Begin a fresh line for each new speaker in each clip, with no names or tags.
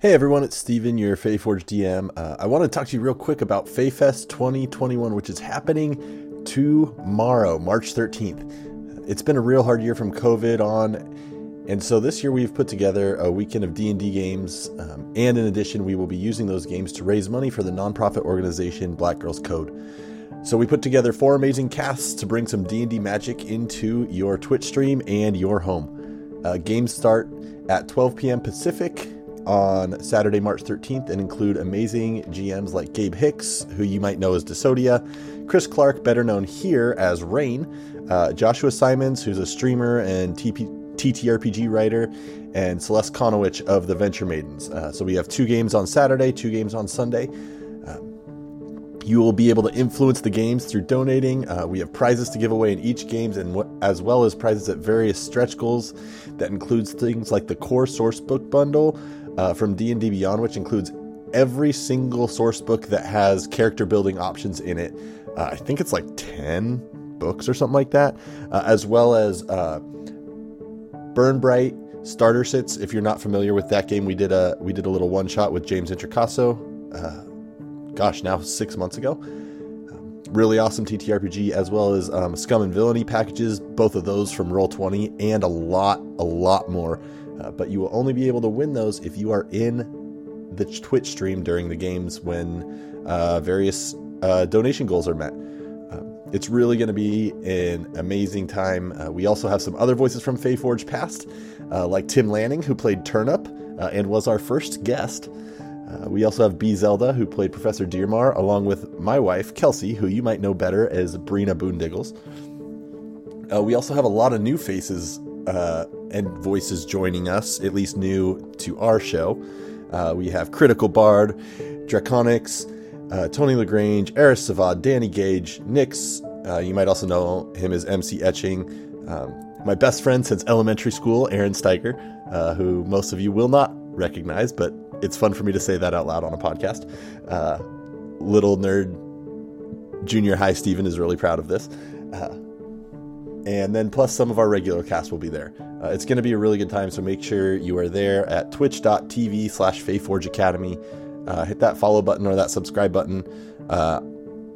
Hey everyone, it's Steven, your FaeForge DM. Uh, I want to talk to you real quick about FaeFest 2021, which is happening tomorrow, March 13th. It's been a real hard year from COVID on, and so this year we've put together a weekend of D&D games, um, and in addition, we will be using those games to raise money for the nonprofit organization Black Girls Code. So we put together four amazing casts to bring some D&D magic into your Twitch stream and your home. Uh, games start at 12 p.m. Pacific on Saturday, March 13th, and include amazing GMs like Gabe Hicks, who you might know as Desodia, Chris Clark, better known here as Rain, uh, Joshua Simons, who's a streamer and TP- TTRPG writer, and Celeste Conowitch of the Venture Maidens. Uh, so we have two games on Saturday, two games on Sunday. Um, you will be able to influence the games through donating. Uh, we have prizes to give away in each games, and w- as well as prizes at various stretch goals. That includes things like the core source book bundle, uh, from D&D Beyond, which includes every single source book that has character building options in it. Uh, I think it's like 10 books or something like that, uh, as well as uh, Burn Bright starter sets. If you're not familiar with that game, we did a we did a little one shot with James Introcaso. Uh, gosh, now six months ago. Um, really awesome TTRPG, as well as um, Scum and Villainy packages, both of those from Roll20, and a lot, a lot more uh, but you will only be able to win those if you are in the Twitch stream during the games when uh, various uh, donation goals are met. Um, it's really going to be an amazing time. Uh, we also have some other voices from FaeForge past, uh, like Tim Lanning, who played Turnup uh, and was our first guest. we also have B. Zelda, who played Professor Dearmar, along with my wife, Kelsey, who you might know better as Brina Boondiggles. we also have a lot of new faces uh, and voices joining us, at least new to our show. Uh, we have Critical Bard, Draconics, uh, Tony LaGrange, Eris Savad, Danny Gage, Nix. Uh, you might also know him as MC Etching. Um, my best friend since elementary school, Aaron Steiger, uh, who most of you will not recognize, but it's fun for me to say that out loud on a podcast. Uh, little nerd junior high Steven is really proud of this. And then plus some of our regular cast will be there. Uh, it's going to be a really good time, so make sure you are there at twitch.tv slash FaeForge Academy. Uh, hit that follow button or that subscribe button uh,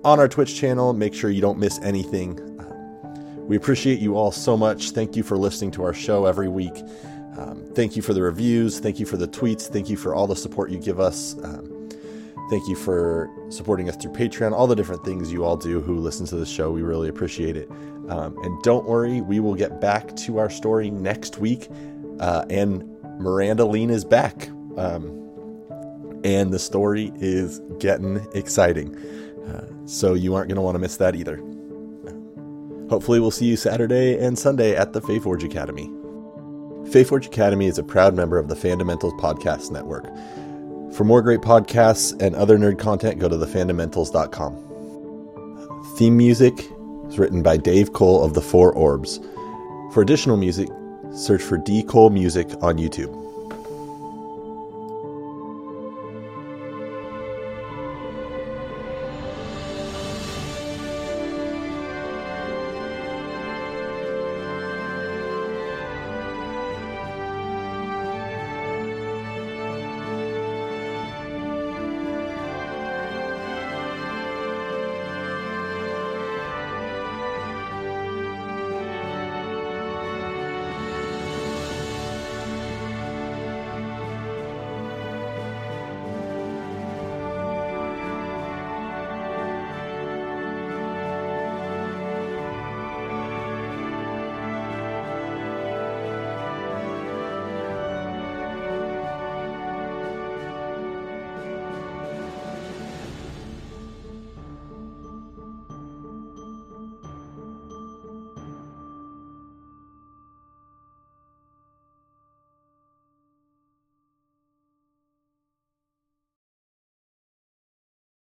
on our Twitch channel. Make sure you don't miss anything. Uh, we appreciate you all so much. Thank you for listening to our show every week. Um, thank you for the reviews. Thank you for the tweets. Thank you for all the support you give us. Um, thank you for supporting us through Patreon, all the different things you all do who listen to the show. We really appreciate it. Um, and don't worry, we will get back to our story next week. Uh, and Miranda Lean is back. Um, and the story is getting exciting. Uh, so you aren't going to want to miss that either. Hopefully, we'll see you Saturday and Sunday at the FaeForge Academy. FaeForge Academy is a proud member of the Fundamentals Podcast Network. For more great podcasts and other nerd content, go to thefundamentals.com. Theme music is written by Dave Cole of the Four Orbs. For additional music, search for D. Cole Music on YouTube.